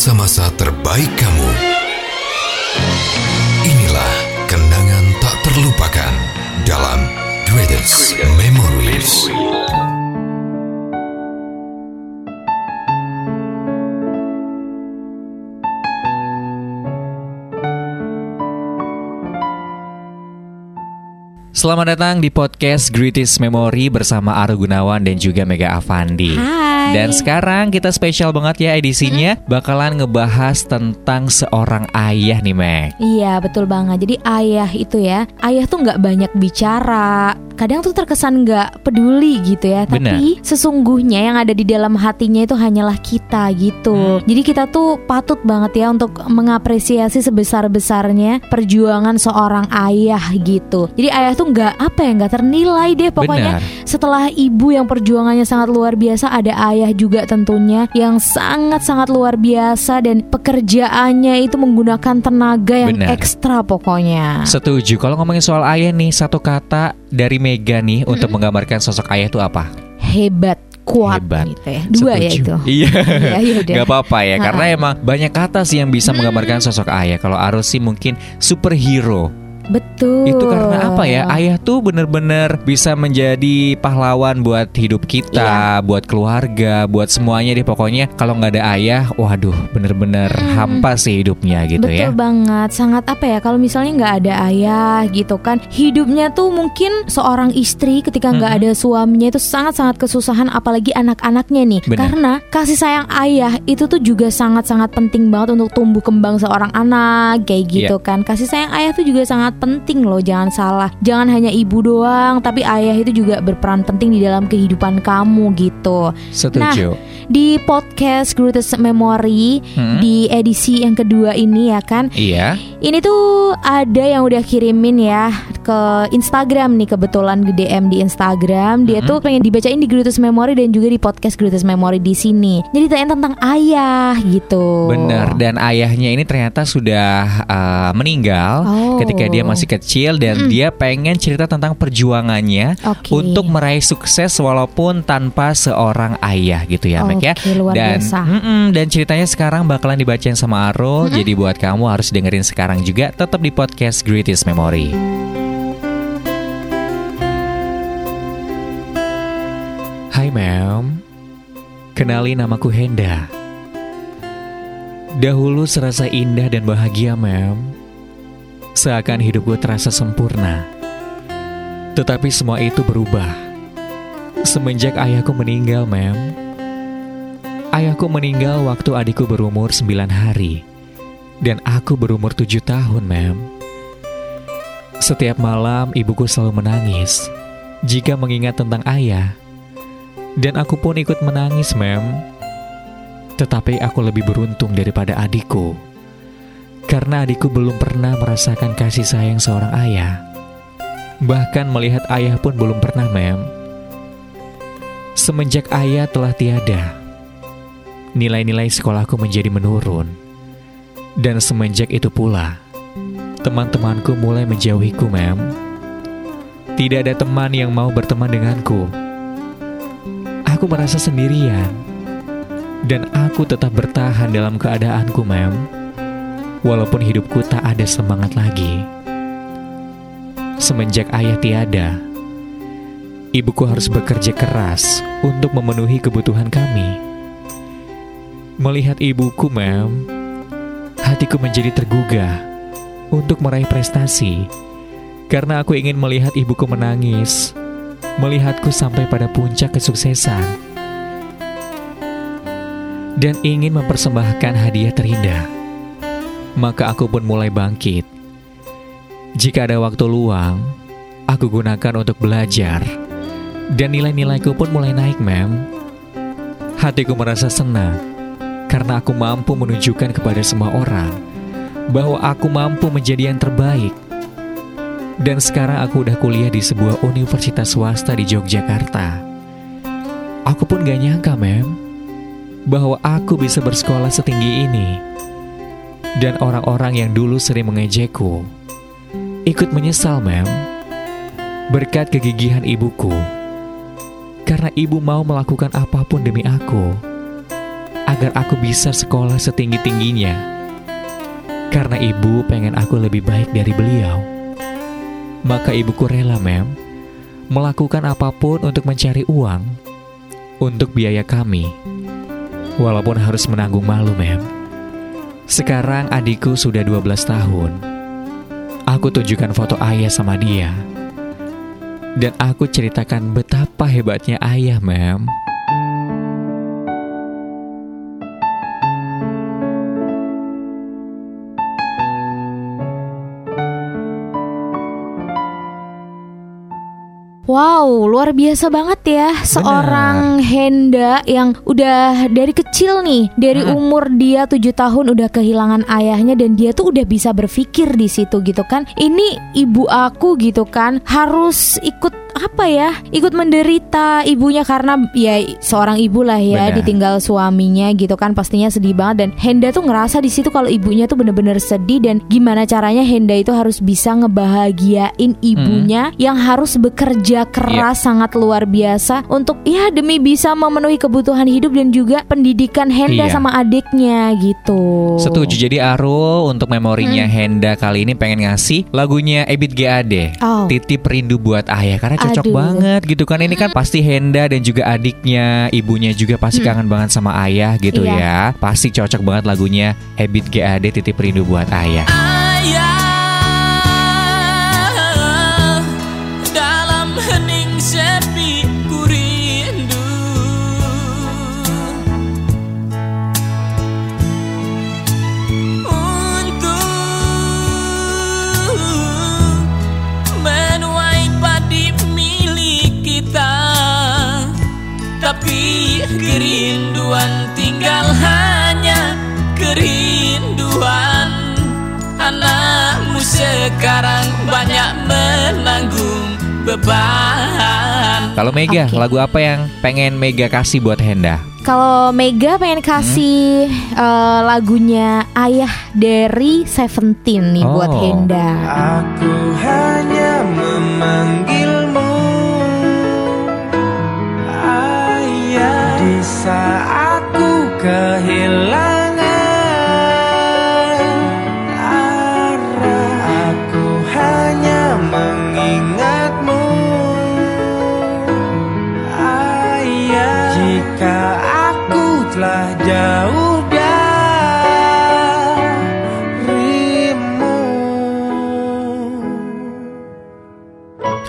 masa-masa terbaik kamu. Selamat datang di podcast Greatest Memory bersama Aru Gunawan dan juga Mega Avandi. Hai. Dan sekarang kita spesial banget ya edisinya bakalan ngebahas tentang seorang ayah nih Meg. Iya betul banget. Jadi ayah itu ya, ayah tuh nggak banyak bicara. Kadang tuh terkesan nggak peduli gitu ya. Benar. Tapi sesungguhnya yang ada di dalam hatinya itu hanyalah kita gitu. Jadi kita tuh patut banget ya untuk mengapresiasi sebesar besarnya perjuangan seorang ayah gitu. Jadi ayah tuh nggak apa ya nggak ternilai deh pokoknya. Benar. Setelah ibu yang perjuangannya sangat luar biasa, ada ayah juga tentunya yang sangat-sangat luar biasa dan pekerjaannya itu menggunakan tenaga yang Benar. ekstra pokoknya. Setuju. Kalau ngomongin soal ayah nih, satu kata dari Mega nih untuk menggambarkan sosok ayah itu apa? Hebat, kuat Hebat. gitu ya. Dua ya Setuju. itu. Iya. Iya, iya. Gak apa-apa ya, karena emang banyak kata sih yang bisa menggambarkan sosok ayah. Kalau Arus sih mungkin superhero. Betul. Itu karena apa ya? Ayah tuh bener-bener bisa menjadi pahlawan buat hidup kita, Iya. buat keluarga, buat semuanya deh. Pokoknya kalau nggak ada ayah, waduh, bener-bener hampa sih hidupnya gitu Betul ya. banget, sangat apa ya kalau misalnya nggak ada ayah gitu kan hidupnya tuh mungkin seorang istri ketika nggak ada suaminya itu sangat-sangat kesusahan apalagi anak-anaknya nih Benar. karena kasih sayang ayah itu tuh juga sangat-sangat penting banget untuk tumbuh kembang seorang anak kayak gitu Iya. kan kasih sayang ayah tuh juga sangat penting loh jangan salah jangan hanya ibu doang tapi ayah itu juga berperan penting di dalam kehidupan kamu gitu Setuju. di podcast Greatest Memory Hmm. di edisi yang kedua ini ya kan Iya. Ini tuh ada yang udah kirimin ya ke Instagram nih kebetulan di DM di Instagram dia tuh pengen dibacain di Greatest Memory dan juga di podcast Greatest Memory di sini. Jadi tanya tentang ayah gitu. Benar. Dan ayahnya ini ternyata sudah uh, meninggal Oh. ketika dia masih kecil dan dia pengen cerita tentang perjuangannya Oke. untuk meraih sukses walaupun tanpa seorang ayah gitu ya, Mek ya. Luar dan biasa. dan ceritanya sekarang bakalan dibacain sama Aro. Jadi buat kamu harus dengerin sekarang juga tetap di podcast Greatest Memory. Hai Mem, kenali namaku Henda. Dahulu serasa indah dan bahagia Mem, seakan hidupku terasa sempurna. Tetapi semua itu berubah. Semenjak ayahku meninggal, Mem. Ayahku meninggal waktu adikku berumur 9 hari. Dan aku berumur 7 tahun, Mem. Setiap malam ibuku selalu menangis jika mengingat tentang ayah. Dan aku pun ikut menangis, Mem. Tetapi aku lebih beruntung daripada adikku. Karena adikku belum pernah merasakan kasih sayang seorang ayah. Bahkan melihat ayah pun belum pernah, Mem. Semenjak ayah telah tiada, nilai-nilai sekolahku menjadi menurun. Dan semenjak itu pula, teman-temanku mulai menjauhiku, Mem. Tidak ada teman yang mau berteman denganku. Aku merasa sendirian. Dan aku tetap bertahan dalam keadaanku, Mem. Walaupun hidupku tak ada semangat lagi. Semenjak ayah tiada, ibuku harus bekerja keras untuk memenuhi kebutuhan kami. Melihat ibuku, Mem, hatiku menjadi tergugah untuk meraih prestasi. Karena aku ingin melihat ibuku menangis, melihatku sampai pada puncak kesuksesan. Dan ingin mempersembahkan hadiah terindah. Maka aku pun mulai bangkit. Jika ada waktu luang, aku gunakan untuk belajar. Dan nilai-nilaiku pun mulai naik, Mem. Hatiku merasa senang karena aku mampu menunjukkan kepada semua orang bahwa aku mampu menjadi yang terbaik. Dan sekarang aku udah kuliah di sebuah universitas swasta di Yogyakarta. Aku pun gak nyangka, Mem, bahwa aku bisa bersekolah setinggi ini. Dan orang-orang yang dulu sering mengejekku, ikut menyesal, Mem, berkat kegigihan ibuku. Karena ibu mau melakukan apa pun demi aku. Agar aku bisa sekolah setinggi-tingginya. Karena ibu pengen aku lebih baik dari beliau. Maka ibuku rela, Mem, melakukan apa pun untuk mencari uang untuk biaya kami. Walaupun harus menanggung malu, Mem. Sekarang adikku sudah 12 tahun. Aku tunjukkan foto ayah sama dia. Dan aku ceritakan betapa hebatnya ayah, Mem. Wow, luar biasa banget ya seorang Henda yang udah dari kecil nih, dari Hmm. umur dia 7 tahun udah kehilangan ayahnya dan dia tuh udah bisa berpikir di situ gitu kan. Ini ibu aku gitu kan harus ikut apa ya? Ikut menderita ibunya karena ya seorang ibu lah ya Benar. ditinggal suaminya gitu kan pastinya sedih banget dan Henda tuh ngerasa di situ kalau ibunya tuh bener-bener sedih dan gimana caranya Henda itu harus bisa ngebahagiain ibunya yang harus bekerja keras sangat luar biasa untuk ya demi bisa memenuhi kebutuhan hidup dan juga pendidikan Henda Iya. sama adiknya gitu. Setuju. Jadi Arul untuk memorinya Henda kali ini pengen ngasih lagunya Ebit GAD. Oh. Titip rindu buat ayah karena cocok Aduh. banget gitu kan. Ini kan pasti Henda dan juga adiknya, ibunya juga pasti kangen banget sama ayah gitu Iya. ya. Pasti cocok banget lagunya Ebit GAD Titip rindu buat ayah. Ayah tapi kerinduan tinggal hanya kerinduan Anakmu sekarang banyak menanggung beban Kalau Mega, Oke. lagu apa yang pengen Mega kasih buat Henda? Kalau Mega pengen kasih eh, lagunya Ayah dari Seventeen nih buat Oh. Henda. Aku hanya memanggilmu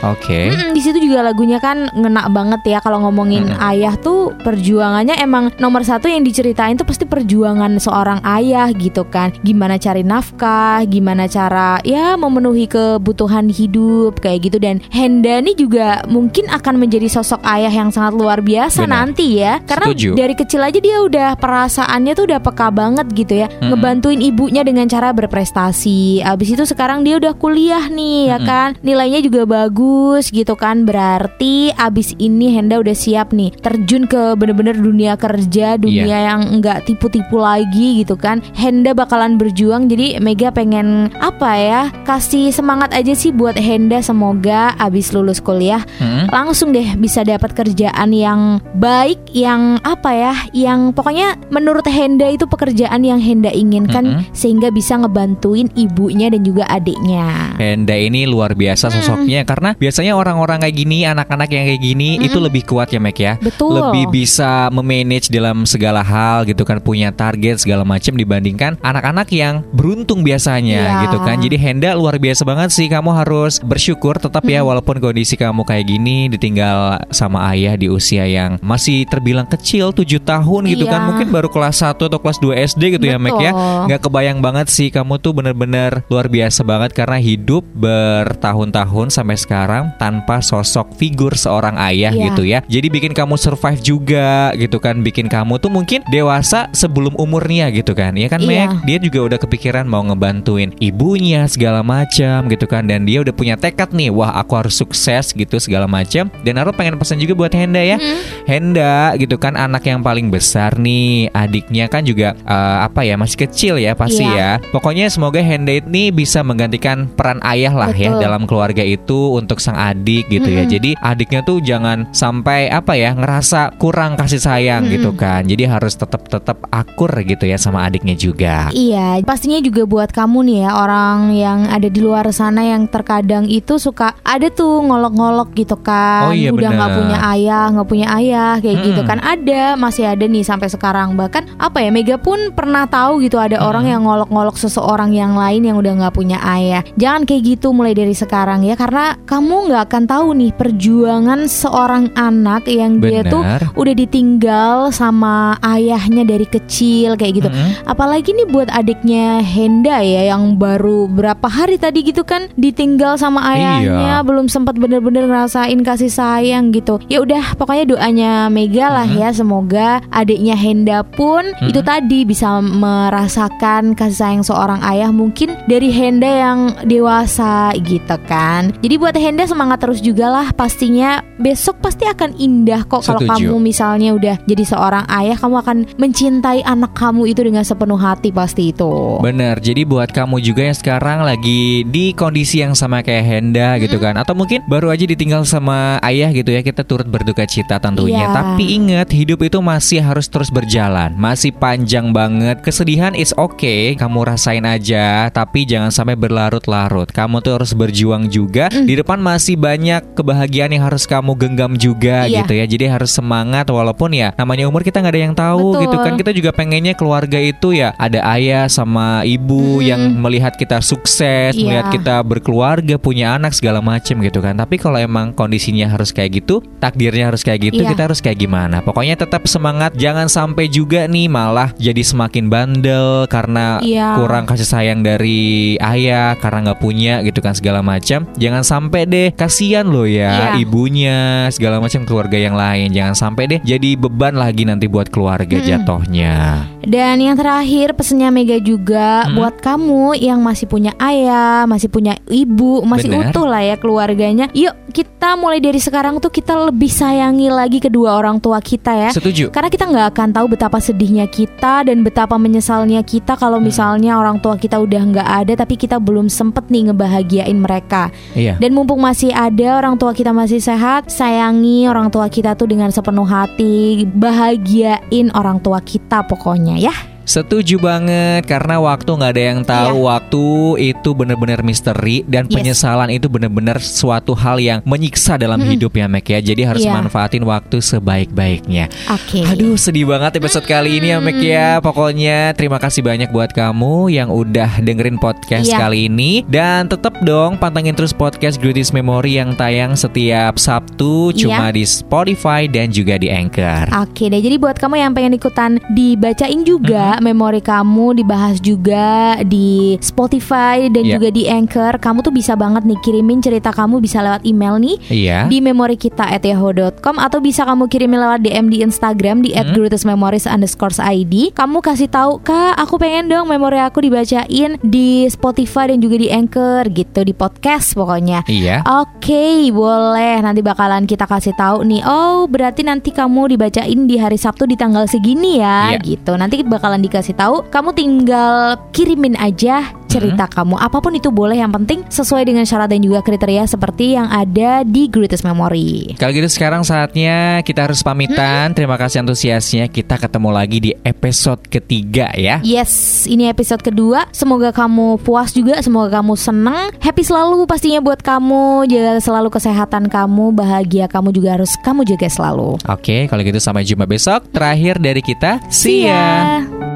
Oke. Mm-mm, di situ juga lagunya kan ngena banget ya kalau ngomongin Mm-mm. ayah tuh perjuangannya emang nomor satu yang diceritain tuh pasti perjuangan seorang ayah gitu kan gimana cari nafkah gimana cara ya memenuhi kebutuhan hidup kayak gitu dan Henda nih juga mungkin akan menjadi sosok ayah yang sangat luar biasa Benar. nanti ya karena Setuju. dari kecil aja dia udah perasaannya tuh udah peka banget gitu ya Mm-mm. ngebantuin ibunya dengan cara berprestasi abis itu sekarang dia udah kuliah nih ya Mm-mm. kan nilainya juga bagus gitu kan berarti abis ini Henda udah siap nih terjun ke bener-bener dunia kerja dunia Iya. yang enggak tipu-tipu lagi gitu kan Henda bakalan berjuang jadi Mega pengen apa ya kasih semangat aja sih buat Henda semoga abis lulus kuliah Mm-mm. langsung deh bisa dapat kerjaan yang baik yang apa ya yang pokoknya menurut Henda itu pekerjaan yang Henda inginkan Mm-mm. sehingga bisa ngebantuin ibunya dan juga adiknya Henda ini luar biasa sosoknya karena biasanya orang-orang kayak gini, anak-anak yang kayak gini itu lebih kuat ya Mek ya. Betul. Lebih bisa memanage dalam segala hal gitu kan, punya target segala macam dibandingkan anak-anak yang beruntung biasanya Iya. gitu kan. Jadi Henda luar biasa banget sih. Kamu harus bersyukur tetap ya walaupun kondisi kamu kayak gini ditinggal sama ayah di usia yang masih terbilang kecil 7 tahun gitu Iya. kan. Mungkin baru kelas 1 atau kelas 2 SD gitu ya Mek ya. Betul. Nggak kebayang banget sih kamu tuh bener-bener luar biasa banget karena hidup bertahun-tahun sampai sekarang tanpa sosok figur seorang ayah Iya. gitu ya. Jadi bikin kamu survive juga gitu kan, bikin kamu tuh mungkin dewasa sebelum umurnya gitu kan. Ya kan Iya. Meg, dia juga udah kepikiran mau ngebantuin ibunya segala macam gitu kan dan dia udah punya tekad nih, wah aku harus sukses gitu segala macam. Dan aku pengen pesan juga buat Henda ya. Henda gitu kan anak yang paling besar nih, adiknya kan juga eh, apa ya masih kecil ya pasti Iya. ya. Pokoknya semoga Henda ini bisa menggantikan peran ayah lah ya Betul. dalam keluarga itu untuk sang adik gitu ya. Mm-mm. Jadi adiknya tuh jangan sampai apa ya ngerasa kurang kasih sayang Mm-mm. gitu kan. Jadi harus tetap tetap akur gitu ya sama adiknya juga. Iya, pastinya juga buat kamu nih ya orang yang ada di luar sana yang terkadang itu suka ada tuh ngolok-ngolok gitu kan, Oh iya, udah nggak punya ayah, nggak punya ayah kayak Mm-mm. gitu kan ada, masih ada nih sampai sekarang bahkan apa ya Mega pun pernah tahu gitu ada orang Mm-mm. yang ngolok-ngolok seseorang yang lain yang udah nggak punya ayah. Jangan kayak gitu mulai dari sekarang ya karena kamu nggak akan tahu nih perjuangan seorang anak yang dia tuh udah ditinggal sama ayahnya dari kecil kayak gitu. Mm-mm. Apalagi nih buat adiknya Henda ya yang baru berapa hari tadi gitu kan ditinggal sama ayahnya Iya. belum sempat bener-bener ngerasain kasih sayang gitu. Ya udah pokoknya doanya Mega lah Mhm. ya semoga adiknya Henda pun Mhm. itu tadi bisa merasakan kasih sayang seorang ayah mungkin dari Henda yang dewasa gitu kan. Jadi buat Henda semangat terus juga lah pastinya besok pasti akan indah kok kalau kamu misalnya udah jadi seorang ayah kamu akan mencintai anak kamu itu dengan sepenuh hati pasti itu. Bener, jadi buat kamu juga yang sekarang lagi di kondisi yang sama kayak Henda gitu kan Atau mungkin baru aja ditinggal sama ayah gitu ya Kita turut berduka cita tentunya Iya. Tapi ingat hidup itu masih harus terus berjalan Masih panjang banget Kesedihan is okay, kamu rasain aja Tapi jangan sampai berlarut-larut Kamu tuh harus berjuang juga Mm. Di depan masih banyak kebahagiaan yang harus kamu genggam juga Iya. gitu ya Jadi harus semangat walaupun ya namanya umur kita nggak ada yang tahu Betul. gitu kan Kita juga pengennya keluarga itu ya ada ayah sama ibu Mm. yang melihat kita sukses, Iya. melihat kita berkeluarga, punya anak segala macem gitu kan. Tapi kalau emang kondisinya harus kayak gitu, takdirnya harus kayak gitu, Iya. kita harus kayak gimana? Pokoknya tetap semangat, jangan sampai juga nih malah jadi semakin bandel karena Iya. kurang kasih sayang dari ayah, karena nggak punya gitu kan segala macam. Jangan sampai deh kasihan loh ya Iya. ibunya segala macam keluarga yang lain. Jangan sampai deh jadi beban lagi nanti buat keluarga Mm-mm. jatohnya. Dan yang terakhir pesennya Mega juga Hmm. buat kamu yang masih punya ayah, masih punya ibu, masih Bener. utuh lah ya keluarganya. Yuk kita mulai dari sekarang tuh kita lebih sayangi lagi kedua orang tua kita ya. Setuju. Karena kita nggak akan tahu betapa sedihnya kita dan betapa menyesalnya kita kalau Hmm. misalnya orang tua kita udah nggak ada tapi kita belum sempet nih ngebahagiain mereka. Iya. Dan mumpung masih ada orang tua kita masih sehat, sayangi orang tua kita tuh dengan sepenuh hati, bahagiain orang tua kita pokoknya ya. Setuju banget karena waktu nggak ada yang tahu waktu itu bener-bener misteri dan. Yes. penyesalan itu bener-bener suatu hal yang menyiksa dalam Mm-mm. hidup ya Mek ya. Jadi harus Iya. manfaatin waktu sebaik-baiknya. Oke. Aduh sedih banget episode kali ini ya Mek ya. Pokoknya terima kasih banyak buat kamu yang udah dengerin podcast Iya. kali ini dan tetap dong pantengin terus podcast Greatest Memory yang tayang setiap Sabtu Iya. cuma di Spotify dan juga di Anchor. Oke deh, jadi buat kamu yang pengen ikutan dibacain juga memori kamu, dibahas juga di Spotify dan Iya. juga di Anchor, kamu tuh bisa banget nih kirimin cerita kamu bisa lewat email nih Iya. di memori kita at yahoo.com atau bisa kamu kirimin lewat DM di Instagram di Hmm. @greatestmemories underscore ID. Kamu kasih tahu kak, aku pengen dong memori aku dibacain di Spotify dan juga di Anchor gitu di podcast pokoknya. Iya. Oke, boleh. Nanti bakalan kita kasih tahu nih. Oh, berarti nanti kamu dibacain di hari Sabtu di tanggal segini ya, Iya. gitu. Nanti bakalan dikasih tahu. Kamu tinggal kirimin aja cerita kamu. Apa pun itu boleh. Yang penting sesuai dengan syarat dan juga kriteria seperti yang ada di Greatest Memory. Kalau gitu sekarang saatnya kita harus pamitan. Terima kasih antusiasnya. Kita ketemu lagi di episode ketiga ya. Yes, ini episode kedua. Semoga kamu puas juga, semoga kamu seneng, happy selalu pastinya buat kamu. Jaga selalu kesehatan kamu, bahagia kamu juga harus kamu jaga selalu. Oke, kalau gitu sampai jumpa besok. Terakhir dari kita, see See ya. ya.